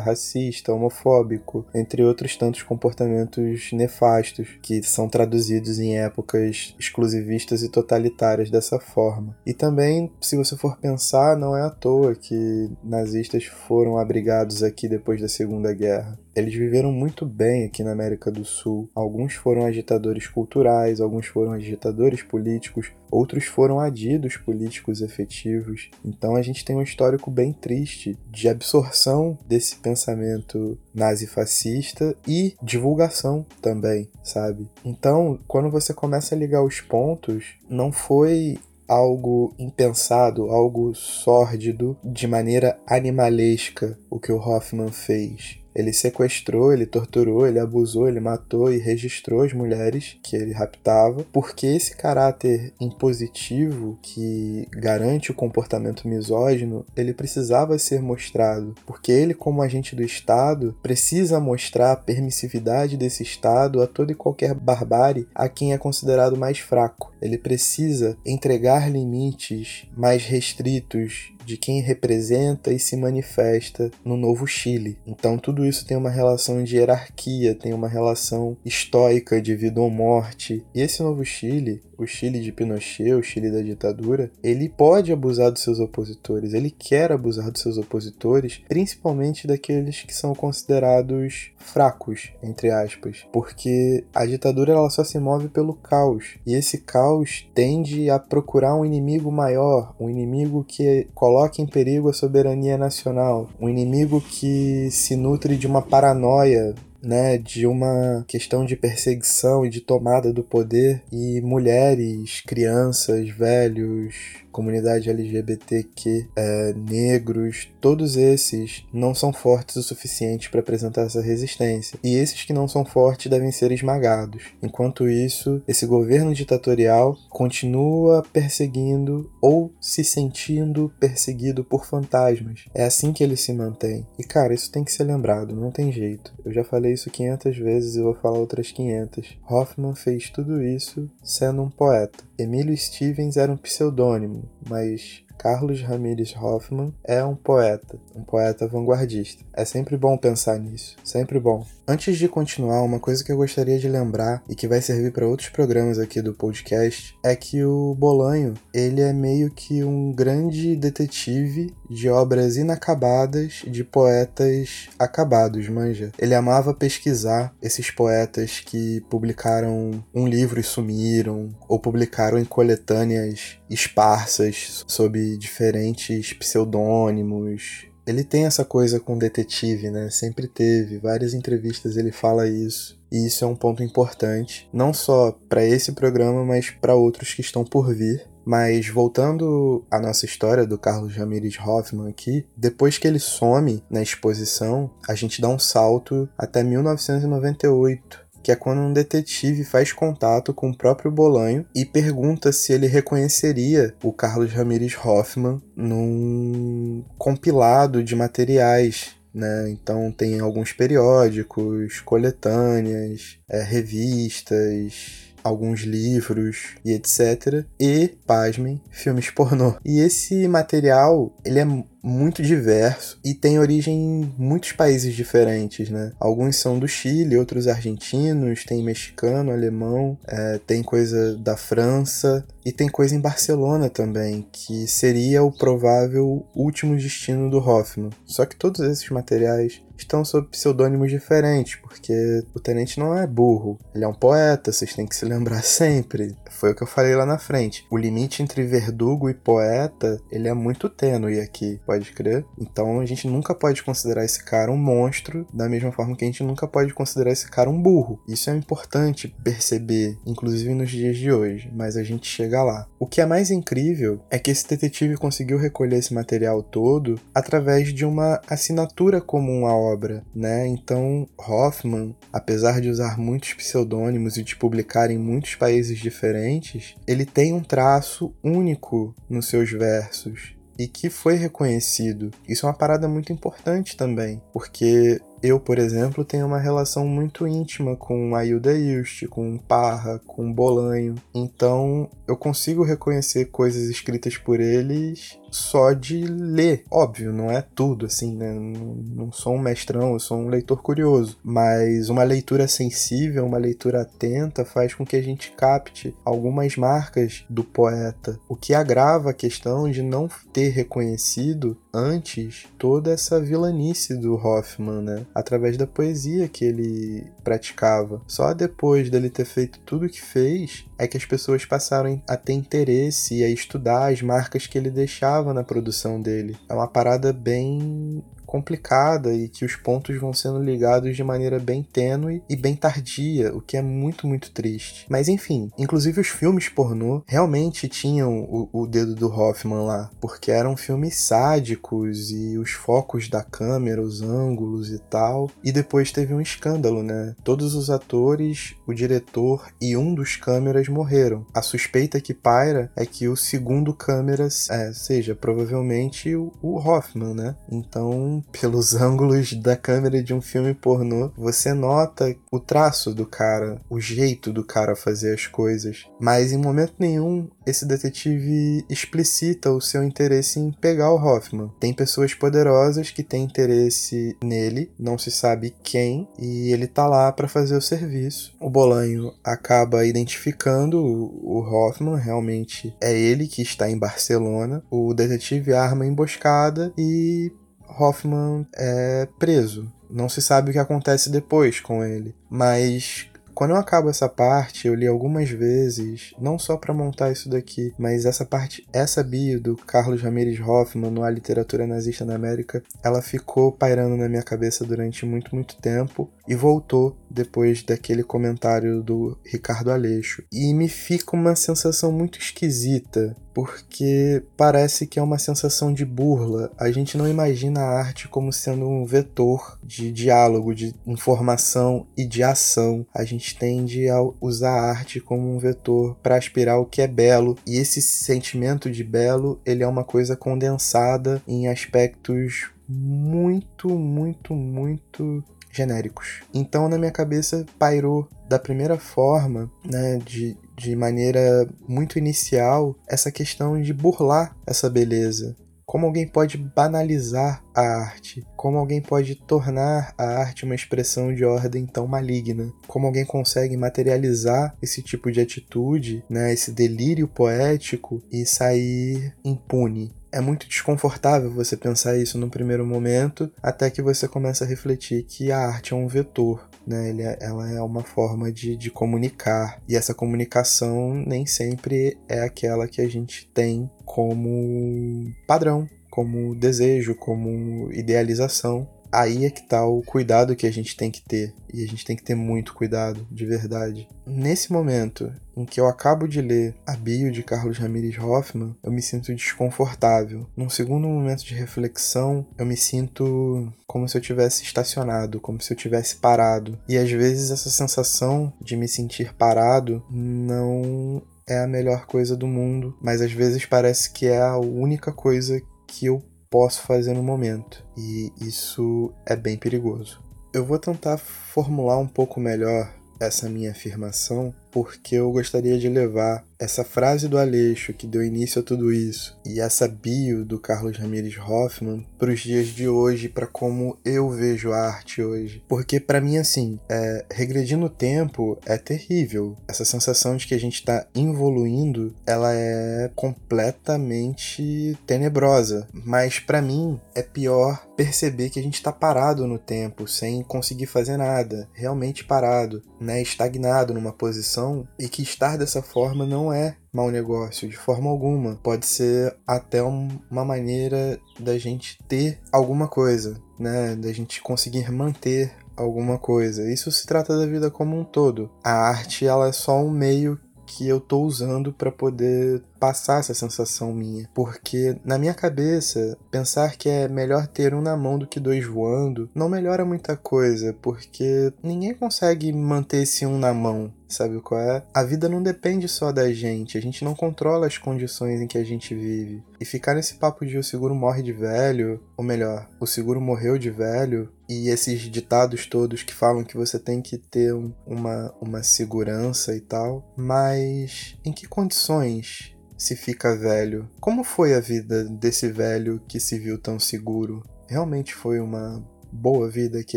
racista, homofóbico, entre outros tantos comportamentos nefastos que são traduzidos em épocas exclusivistas e totalitárias dessa forma. E também, se você for pensar, não é à toa que nazistas foram abrigados aqui depois da Segunda Guerra. Eles viveram muito bem aqui na América do Sul. Alguns foram agitadores culturais, alguns foram agitadores políticos, outros foram adidos políticos efetivos. Então a gente tem um histórico bem triste de absorção desse pensamento nazi-fascista e divulgação também, sabe? Então, quando você começa a ligar os pontos, não foi algo impensado, algo sórdido, de maneira animalesca, o que o Hoffman fez Ele sequestrou, ele torturou, ele abusou, ele matou e registrou as mulheres que ele raptava, porque esse caráter impositivo que garante o comportamento misógino, ele precisava ser mostrado, porque ele como agente do Estado precisa mostrar a permissividade desse Estado a toda e qualquer barbárie a quem é considerado mais fraco. Ele precisa entregar limites mais restritos de quem representa e se manifesta no novo Chile. Então tudo isso tem uma relação de hierarquia, tem uma relação estoica de vida ou morte. E esse novo Chile, o Chile de Pinochet, o Chile da ditadura, ele pode abusar dos seus opositores, ele quer abusar dos seus opositores, principalmente daqueles que são considerados fracos, entre aspas, porque a ditadura ela só se move pelo caos, e esse caos tende a procurar um inimigo maior, um inimigo que coloque em perigo a soberania nacional, um inimigo que se nutre de uma paranoia né, de uma questão de perseguição e de tomada do poder. E mulheres, crianças, velhos, comunidade LGBTQ, é, negros, todos esses não são fortes o suficiente para apresentar essa resistência. E esses que não são fortes devem ser esmagados. Enquanto isso, esse governo ditatorial continua perseguindo ou se sentindo perseguido por fantasmas. É assim que ele se mantém. E cara, isso tem que ser lembrado, não tem jeito. Eu já falei isso 500 vezes e vou falar outras 500. Hoffman fez tudo isso sendo um poeta. Emílio Stevens era um pseudônimo, mas Carlos Ramírez Hoffman é um poeta, um poeta vanguardista. É sempre bom pensar nisso, sempre bom. Antes de continuar, uma coisa que eu gostaria de lembrar e que vai servir para outros programas aqui do podcast é que o Bolanho, ele é meio que um grande detetive de obras inacabadas de poetas acabados, manja. Ele amava pesquisar esses poetas que publicaram um livro e sumiram, ou publicaram em coletâneas esparsas sob diferentes pseudônimos, ele tem essa coisa com detetive, né? Sempre teve. Várias entrevistas ele fala isso. E isso é um ponto importante, não só para esse programa, mas para outros que estão por vir. Mas voltando à nossa história do Carlos Ramirez Hoffman aqui, depois que ele some na exposição, a gente dá um salto até 1998, que é quando um detetive faz contato com o próprio Bolanho e pergunta se ele reconheceria o Carlos Ramirez Hoffman num compilado de materiais né? Então tem alguns periódicos, coletâneas, é, revistas, alguns livros e etc. E, pasmem, filmes pornô. E esse material, ele é muito diverso e tem origem em muitos países diferentes, né? Alguns são do Chile, outros argentinos, tem mexicano, alemão, é, tem coisa da França e tem coisa em Barcelona também, que seria o provável último destino do Hoffman. Só que todos esses materiais estão sob pseudônimos diferentes, porque o Tenente não é burro, ele é um poeta, vocês têm que se lembrar sempre. Foi o que eu falei lá na frente. O limite entre verdugo e poeta, ele é muito tênue aqui pode crer. Então a gente nunca pode considerar esse cara um monstro, da mesma forma que a gente nunca pode considerar esse cara um burro. Isso é importante perceber, inclusive nos dias de hoje, mas a gente chega lá. O que é mais incrível é que esse detetive conseguiu recolher esse material todo através de uma assinatura comum à obra, né? Então Hoffman, apesar de usar muitos pseudônimos e de publicar em muitos países diferentes, ele tem um traço único nos seus versos e que foi reconhecido. Isso é uma parada muito importante também, porque eu, por exemplo, tenho uma relação muito íntima com a Hilda Ilst, com Parra, com Bolanho. Então, eu consigo reconhecer coisas escritas por eles só de ler. Óbvio, não é tudo, assim, né? Não, sou um mestrão, eu sou um leitor curioso. Mas uma leitura sensível, uma leitura atenta faz com que a gente capte algumas marcas do poeta, o que agrava a questão de não ter reconhecido antes toda essa vilanice do Hoffman, né? Através da poesia que ele praticava. Só depois dele ter feito tudo o que fez é que as pessoas passaram a ter interesse e a estudar as marcas que ele deixava na produção dele. É uma parada bem complicada e que os pontos vão sendo ligados de maneira bem tênue e bem tardia, o que é muito, muito triste. Mas enfim, inclusive os filmes pornô realmente tinham o, o dedo do Hoffman lá, porque eram filmes sádicos e os focos da câmera, os ângulos e tal. E depois teve um escândalo, né? Todos os atores, o diretor e um dos câmeras morreram. A suspeita que paira é que o segundo câmera é, seja provavelmente o, o Hoffman, né? Então, pelos ângulos da câmera de um filme pornô, você nota o traço do cara, o jeito do cara fazer as coisas. Mas em momento nenhum esse detetive explicita o seu interesse em pegar o Hoffman. Tem pessoas poderosas que têm interesse nele, não se sabe quem, e ele tá lá para fazer o serviço. O Bolanho acaba identificando o Hoffman, realmente é ele que está em Barcelona. O detetive arma emboscada e Hoffman é preso. Não se sabe o que acontece depois com ele, mas quando eu acabo essa parte, eu li algumas vezes, não só para montar isso daqui, mas essa parte, essa bio do Carlos Ramirez Hoffman no A Literatura Nazista na América, ela ficou pairando na minha cabeça durante muito, muito tempo e voltou depois daquele comentário do Ricardo Aleixo. E me fica uma sensação muito esquisita, porque parece que é uma sensação de burla. A gente não imagina a arte como sendo um vetor de diálogo, de informação e de ação. A gente tende a usar a arte como um vetor para aspirar o que é belo, e esse sentimento de belo, ele é uma coisa condensada em aspectos muito, muito, muito genéricos. Então, na minha cabeça, pairou da primeira forma, né, de, de maneira muito inicial, essa questão de burlar essa beleza. Como alguém pode banalizar a arte? Como alguém pode tornar a arte uma expressão de ordem tão maligna? Como alguém consegue materializar esse tipo de atitude, né, esse delírio poético e sair impune? É muito desconfortável você pensar isso no primeiro momento, até que você começa a refletir que a arte é um vetor, né? Ele é, ela é uma forma de, de comunicar, e essa comunicação nem sempre é aquela que a gente tem como padrão, como desejo, como idealização aí é que tá o cuidado que a gente tem que ter. E a gente tem que ter muito cuidado, de verdade. Nesse momento em que eu acabo de ler a bio de Carlos Ramirez Hoffman, eu me sinto desconfortável. Num segundo momento de reflexão, eu me sinto como se eu tivesse estacionado, como se eu tivesse parado. E às vezes essa sensação de me sentir parado não é a melhor coisa do mundo, mas às vezes parece que é a única coisa que eu posso fazer no momento, e isso é bem perigoso. Eu vou tentar formular um pouco melhor essa minha afirmação porque eu gostaria de levar essa frase do Aleixo que deu início a tudo isso e essa bio do Carlos Ramirez Hoffman para os dias de hoje, para como eu vejo a arte hoje. Porque para mim assim, é, regredir no tempo é terrível. Essa sensação de que a gente está evoluindo, ela é completamente tenebrosa. Mas para mim é pior perceber que a gente está parado no tempo, sem conseguir fazer nada, realmente parado, né, estagnado numa posição e que estar dessa forma não é mau negócio, de forma alguma. Pode ser até uma maneira da gente ter alguma coisa, né? Da gente conseguir manter alguma coisa. Isso se trata da vida como um todo. A arte ela é só um meio que eu tô usando para poder passar essa sensação minha. Porque na minha cabeça, pensar que é melhor ter um na mão do que dois voando não melhora muita coisa, porque ninguém consegue manter esse um na mão. Sabe qual é? A vida não depende só da gente, a gente não controla as condições em que a gente vive. E ficar nesse papo de o seguro morre de velho, ou melhor, o seguro morreu de velho, e esses ditados todos que falam que você tem que ter uma, uma segurança e tal, mas em que condições se fica velho. Como foi a vida desse velho que se viu tão seguro? Realmente foi uma boa vida que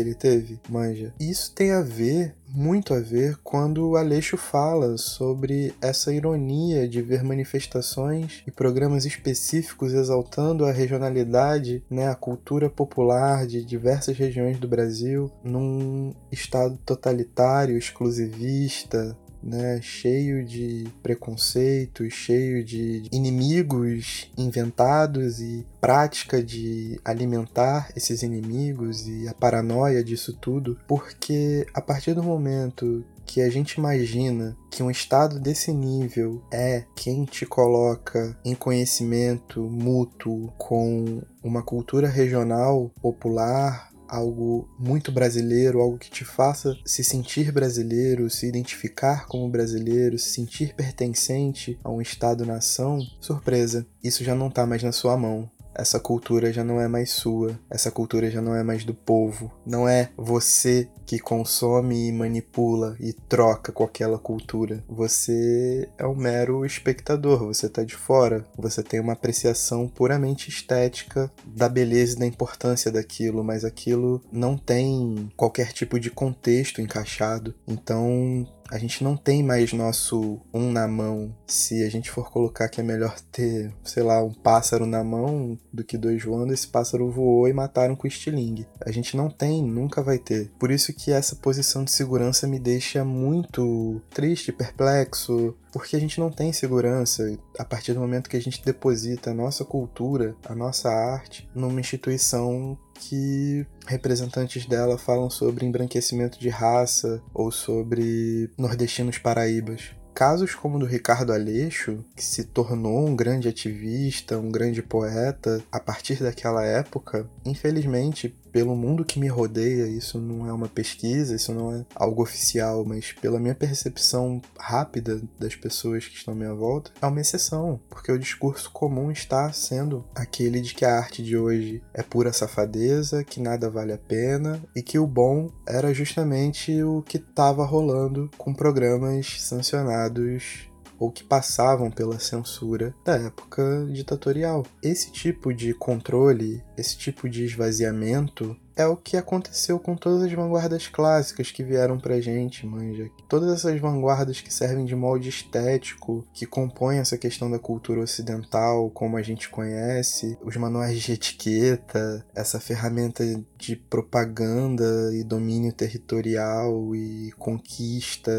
ele teve, manja. Isso tem a ver, muito a ver, quando o Aleixo fala sobre essa ironia de ver manifestações e programas específicos exaltando a regionalidade, né, a cultura popular de diversas regiões do Brasil, num estado totalitário, exclusivista, né, cheio de preconceitos, cheio de inimigos inventados e prática de alimentar esses inimigos e a paranoia disso tudo, porque a partir do momento que a gente imagina que um estado desse nível é quem te coloca em conhecimento mútuo com uma cultura regional popular, algo muito brasileiro, algo que te faça se sentir brasileiro, se identificar como brasileiro, se sentir pertencente a um estado-nação, surpresa, isso já não está mais na sua mão essa cultura já não é mais sua, essa cultura já não é mais do povo. Não é você que consome e manipula e troca com aquela cultura. Você é um mero espectador, você tá de fora, você tem uma apreciação puramente estética da beleza e da importância daquilo, mas aquilo não tem qualquer tipo de contexto encaixado. Então, a gente não tem mais nosso um na mão. Se a gente for colocar que é melhor ter, sei lá, um pássaro na mão do que dois voando, esse pássaro voou e mataram com estilingue. A gente não tem, nunca vai ter. Por isso que essa posição de segurança me deixa muito triste, perplexo, porque a gente não tem segurança a partir do momento que a gente deposita a nossa cultura, a nossa arte, numa instituição que representantes dela falam sobre embranquecimento de raça ou sobre nordestinos paraíbas. Casos como o do Ricardo Aleixo, que se tornou um grande ativista, um grande poeta a partir daquela época, infelizmente, pelo mundo que me rodeia, isso não é uma pesquisa, isso não é algo oficial, mas pela minha percepção rápida das pessoas que estão à minha volta, é uma exceção, porque o discurso comum está sendo aquele de que a arte de hoje é pura safadeza, que nada vale a pena e que o bom era justamente o que estava rolando com programas sancionados ou que passavam pela censura da época ditatorial. Esse tipo de controle, esse tipo de esvaziamento é o que aconteceu com todas as vanguardas clássicas que vieram pra gente, manja. Todas essas vanguardas que servem de molde estético, que compõem essa questão da cultura ocidental como a gente conhece, os manuais de etiqueta, essa ferramenta de propaganda e domínio territorial e conquista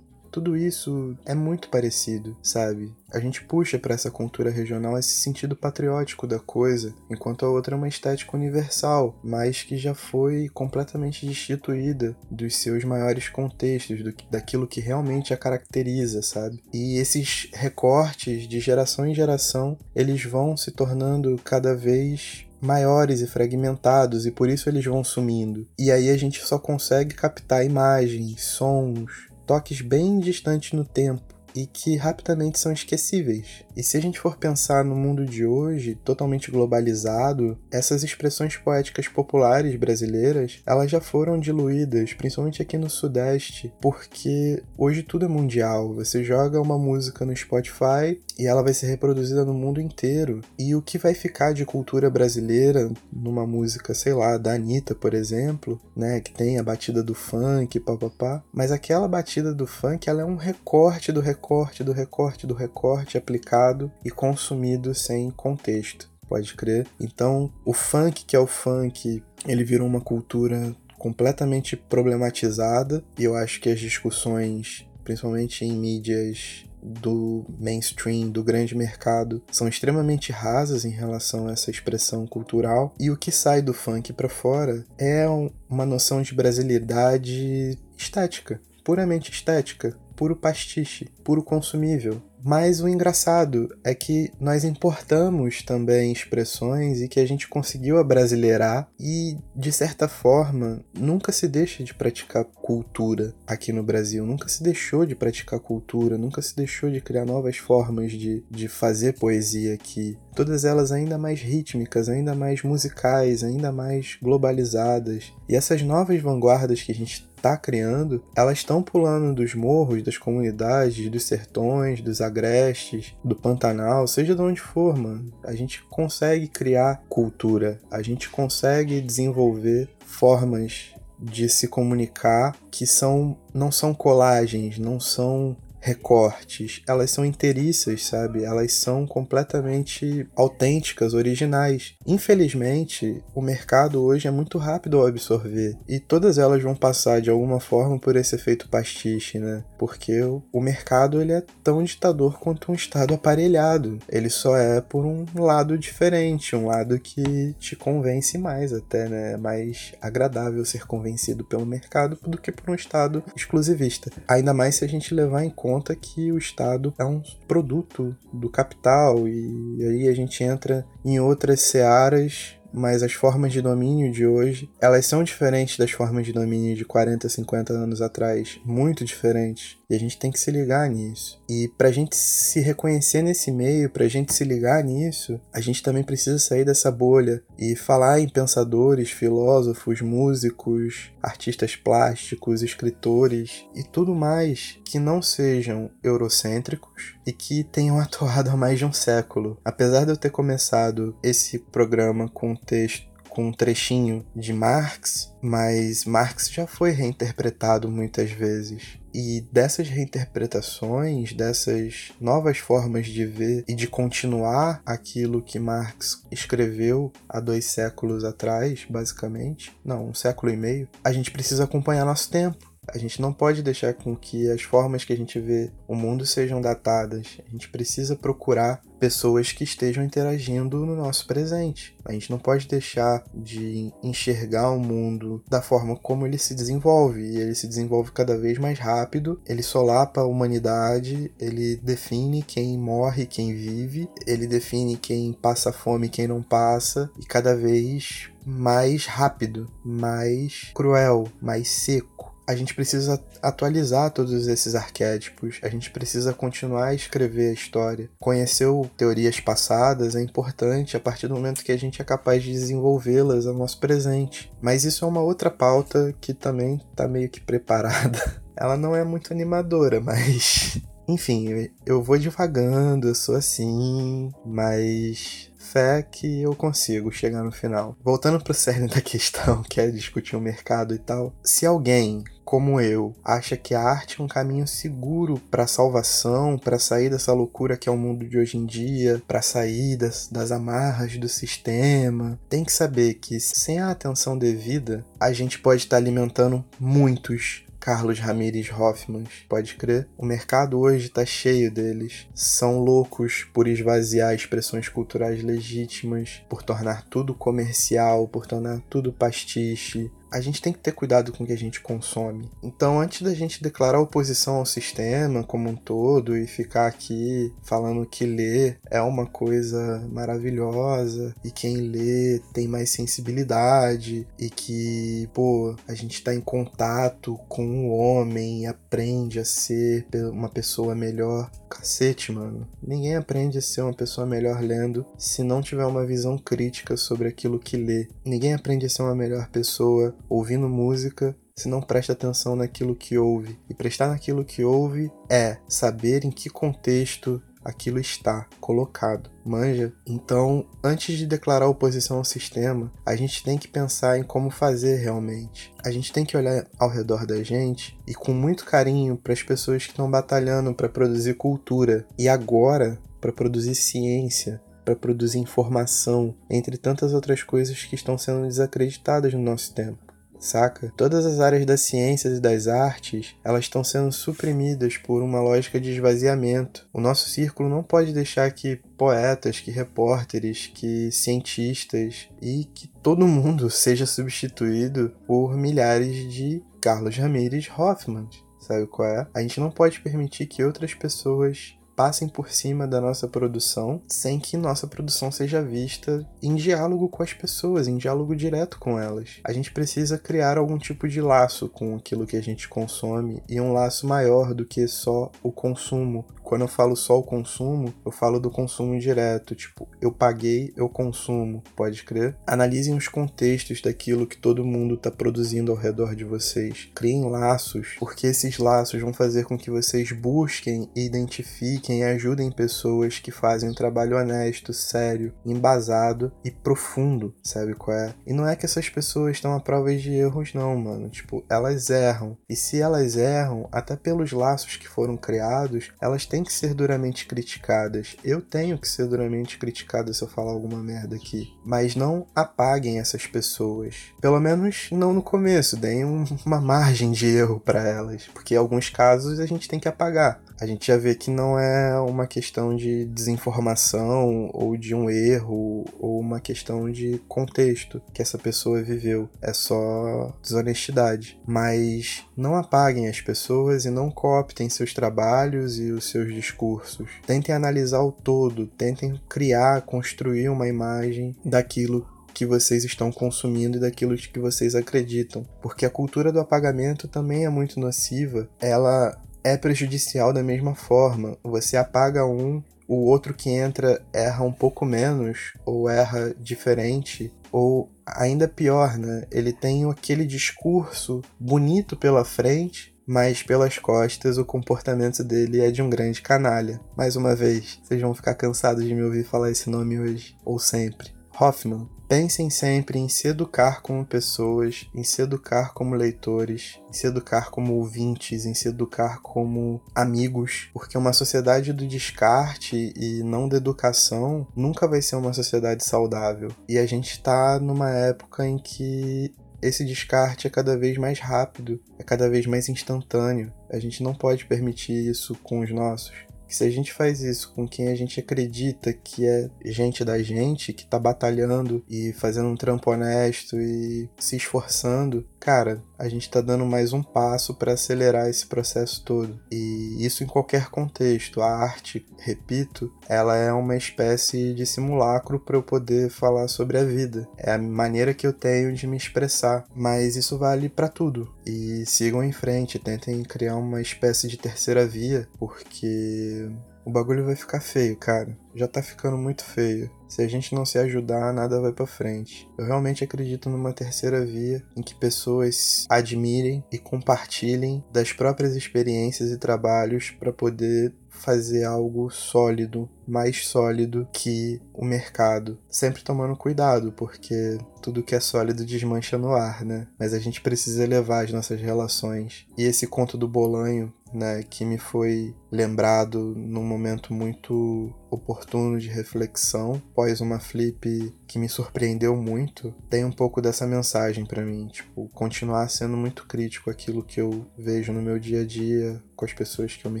tudo isso é muito parecido, sabe? A gente puxa para essa cultura regional esse sentido patriótico da coisa, enquanto a outra é uma estética universal, mas que já foi completamente destituída dos seus maiores contextos, do, daquilo que realmente a caracteriza, sabe? E esses recortes de geração em geração, eles vão se tornando cada vez maiores e fragmentados e por isso eles vão sumindo. E aí a gente só consegue captar imagens, sons, toques bem distantes no tempo e que rapidamente são esquecíveis. E se a gente for pensar no mundo de hoje, totalmente globalizado, essas expressões poéticas populares brasileiras, elas já foram diluídas, principalmente aqui no Sudeste, porque hoje tudo é mundial. Você joga uma música no Spotify e ela vai ser reproduzida no mundo inteiro. E o que vai ficar de cultura brasileira numa música, sei lá, da Anitta, por exemplo, né, que tem a batida do funk, papapá, mas aquela batida do funk, ela é um recorte do recorte do recorte do recorte aplicado e consumido sem contexto. Pode crer? Então, o funk, que é o funk, ele virou uma cultura completamente problematizada e eu acho que as discussões, principalmente em mídias do mainstream, do grande mercado, são extremamente rasas em relação a essa expressão cultural, e o que sai do funk para fora é uma noção de brasilidade estética, puramente estética, puro pastiche, puro consumível. Mas o engraçado é que nós importamos também expressões e que a gente conseguiu abrasileirar e, de certa forma, nunca se deixa de praticar cultura aqui no Brasil, nunca se deixou de praticar cultura, nunca se deixou de criar novas formas de, de fazer poesia aqui. Todas elas ainda mais rítmicas, ainda mais musicais, ainda mais globalizadas. E essas novas vanguardas que a gente está criando, elas estão pulando dos morros, das comunidades, dos sertões, dos agrestes, do Pantanal, seja de onde for, mano. A gente consegue criar cultura, a gente consegue desenvolver formas de se comunicar que são não são colagens, não são recortes, elas são inteiriças, sabe? Elas são completamente autênticas, originais. Infelizmente, o mercado hoje é muito rápido ao absorver e todas elas vão passar de alguma forma por esse efeito pastiche, né? Porque o mercado ele é tão ditador quanto um estado aparelhado. Ele só é por um lado diferente, um lado que te convence mais até, né? É mais agradável ser convencido pelo mercado do que por um estado exclusivista. Ainda mais se a gente levar em conta que o estado é um produto do capital e aí a gente entra em outras searas mas as formas de domínio de hoje, elas são diferentes das formas de domínio de 40, 50 anos atrás, muito diferentes. E a gente tem que se ligar nisso. E pra gente se reconhecer nesse meio, pra gente se ligar nisso, a gente também precisa sair dessa bolha e falar em pensadores, filósofos, músicos, artistas plásticos, escritores e tudo mais que não sejam eurocêntricos e que tenham atuado há mais de um século. Apesar de eu ter começado esse programa com um texto com um trechinho de Marx, mas Marx já foi reinterpretado muitas vezes. E dessas reinterpretações, dessas novas formas de ver e de continuar aquilo que Marx escreveu há dois séculos atrás, basicamente, não, um século e meio, a gente precisa acompanhar nosso tempo. A gente não pode deixar com que as formas que a gente vê o mundo sejam datadas. A gente precisa procurar pessoas que estejam interagindo no nosso presente. A gente não pode deixar de enxergar o mundo da forma como ele se desenvolve. E ele se desenvolve cada vez mais rápido, ele solapa a humanidade, ele define quem morre, quem vive, ele define quem passa fome quem não passa, e cada vez mais rápido, mais cruel, mais seco a gente precisa atualizar todos esses arquétipos, a gente precisa continuar a escrever a história. Conhecer teorias passadas é importante a partir do momento que a gente é capaz de desenvolvê-las ao nosso presente. Mas isso é uma outra pauta que também está meio que preparada. Ela não é muito animadora, mas. Enfim, eu vou devagando, eu sou assim, mas fé que eu consigo chegar no final. Voltando pro cerne da questão, que é discutir o mercado e tal. Se alguém como eu, acha que a arte é um caminho seguro para salvação, para sair dessa loucura que é o mundo de hoje em dia, para sair das, das amarras do sistema, tem que saber que sem a atenção devida, a gente pode estar tá alimentando muitos Carlos Ramírez Hoffman, pode crer? O mercado hoje está cheio deles. São loucos por esvaziar expressões culturais legítimas, por tornar tudo comercial, por tornar tudo pastiche, a gente tem que ter cuidado com o que a gente consome. Então, antes da gente declarar oposição ao sistema como um todo e ficar aqui falando que ler é uma coisa maravilhosa e quem lê tem mais sensibilidade e que, pô, a gente tá em contato com o homem e aprende a ser uma pessoa melhor. Cacete, mano. Ninguém aprende a ser uma pessoa melhor lendo se não tiver uma visão crítica sobre aquilo que lê. Ninguém aprende a ser uma melhor pessoa ouvindo música se não presta atenção naquilo que ouve. E prestar naquilo que ouve é saber em que contexto aquilo está colocado, manja? Então, antes de declarar oposição ao sistema, a gente tem que pensar em como fazer realmente. A gente tem que olhar ao redor da gente e com muito carinho para as pessoas que estão batalhando para produzir cultura e agora para produzir ciência, para produzir informação, entre tantas outras coisas que estão sendo desacreditadas no nosso tempo saca? Todas as áreas das ciências e das artes, elas estão sendo suprimidas por uma lógica de esvaziamento. O nosso círculo não pode deixar que poetas, que repórteres, que cientistas e que todo mundo seja substituído por milhares de Carlos Ramírez Hoffman. Sabe qual é? A gente não pode permitir que outras pessoas passem por cima da nossa produção sem que nossa produção seja vista em diálogo com as pessoas, em diálogo direto com elas. A gente precisa criar algum tipo de laço com aquilo que a gente consome e um laço maior do que só o consumo quando eu falo só o consumo, eu falo do consumo direto, tipo, eu paguei, eu consumo, pode crer? Analisem os contextos daquilo que todo mundo está produzindo ao redor de vocês. Criem laços, porque esses laços vão fazer com que vocês busquem, identifiquem e ajudem pessoas que fazem um trabalho honesto, sério, embasado e profundo, sabe qual é? E não é que essas pessoas estão à prova de erros, não, mano. Tipo, elas erram. E se elas erram, até pelos laços que foram criados, elas têm que ser duramente criticadas. Eu tenho que ser duramente criticado se eu falar alguma merda aqui. Mas não apaguem essas pessoas. Pelo menos não no começo. Deem um, uma margem de erro para elas. Porque em alguns casos a gente tem que apagar a gente já vê que não é uma questão de desinformação ou de um erro ou uma questão de contexto que essa pessoa viveu. É só desonestidade. Mas não apaguem as pessoas e não cooptem seus trabalhos e os seus discursos. Tentem analisar o todo, tentem criar, construir uma imagem daquilo que vocês estão consumindo e daquilo que vocês acreditam. Porque a cultura do apagamento também é muito nociva. Ela é prejudicial da mesma forma. Você apaga um, o outro que entra erra um pouco menos, ou erra diferente, ou ainda pior, né? Ele tem aquele discurso bonito pela frente, mas pelas costas o comportamento dele é de um grande canalha. Mais uma vez, vocês vão ficar cansados de me ouvir falar esse nome hoje, ou sempre. Hoffman. Pensem sempre em se educar como pessoas, em se educar como leitores, em se educar como ouvintes, em se educar como amigos, porque uma sociedade do descarte e não da educação nunca vai ser uma sociedade saudável. E a gente está numa época em que esse descarte é cada vez mais rápido, é cada vez mais instantâneo. A gente não pode permitir isso com os nossos que se a gente faz isso com quem a gente acredita que é gente da gente, que tá batalhando e fazendo um trampo honesto e se esforçando, cara, a gente tá dando mais um passo para acelerar esse processo todo. E isso em qualquer contexto. A arte, repito, ela é uma espécie de simulacro para eu poder falar sobre a vida. É a maneira que eu tenho de me expressar, mas isso vale para tudo. E sigam em frente, tentem criar uma espécie de terceira via, porque o bagulho vai ficar feio, cara. Já tá ficando muito feio. Se a gente não se ajudar, nada vai para frente. Eu realmente acredito numa terceira via em que pessoas admirem e compartilhem das próprias experiências e trabalhos para poder fazer algo sólido, mais sólido que o mercado. Sempre tomando cuidado, porque tudo que é sólido desmancha no ar, né? Mas a gente precisa elevar as nossas relações. E esse conto do Bolanho né, que me foi lembrado num momento muito oportuno de reflexão, após uma flip que me surpreendeu muito, tem um pouco dessa mensagem para mim, tipo, continuar sendo muito crítico aquilo que eu vejo no meu dia a dia, com as pessoas que eu me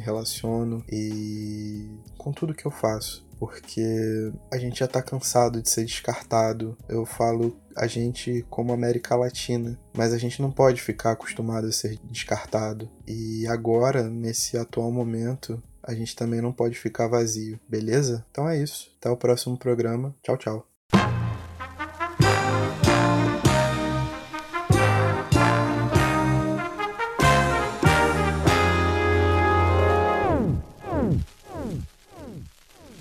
relaciono e com tudo que eu faço porque a gente já tá cansado de ser descartado. Eu falo a gente como América Latina, mas a gente não pode ficar acostumado a ser descartado. E agora, nesse atual momento, a gente também não pode ficar vazio, beleza? Então é isso. Até o próximo programa. Tchau, tchau.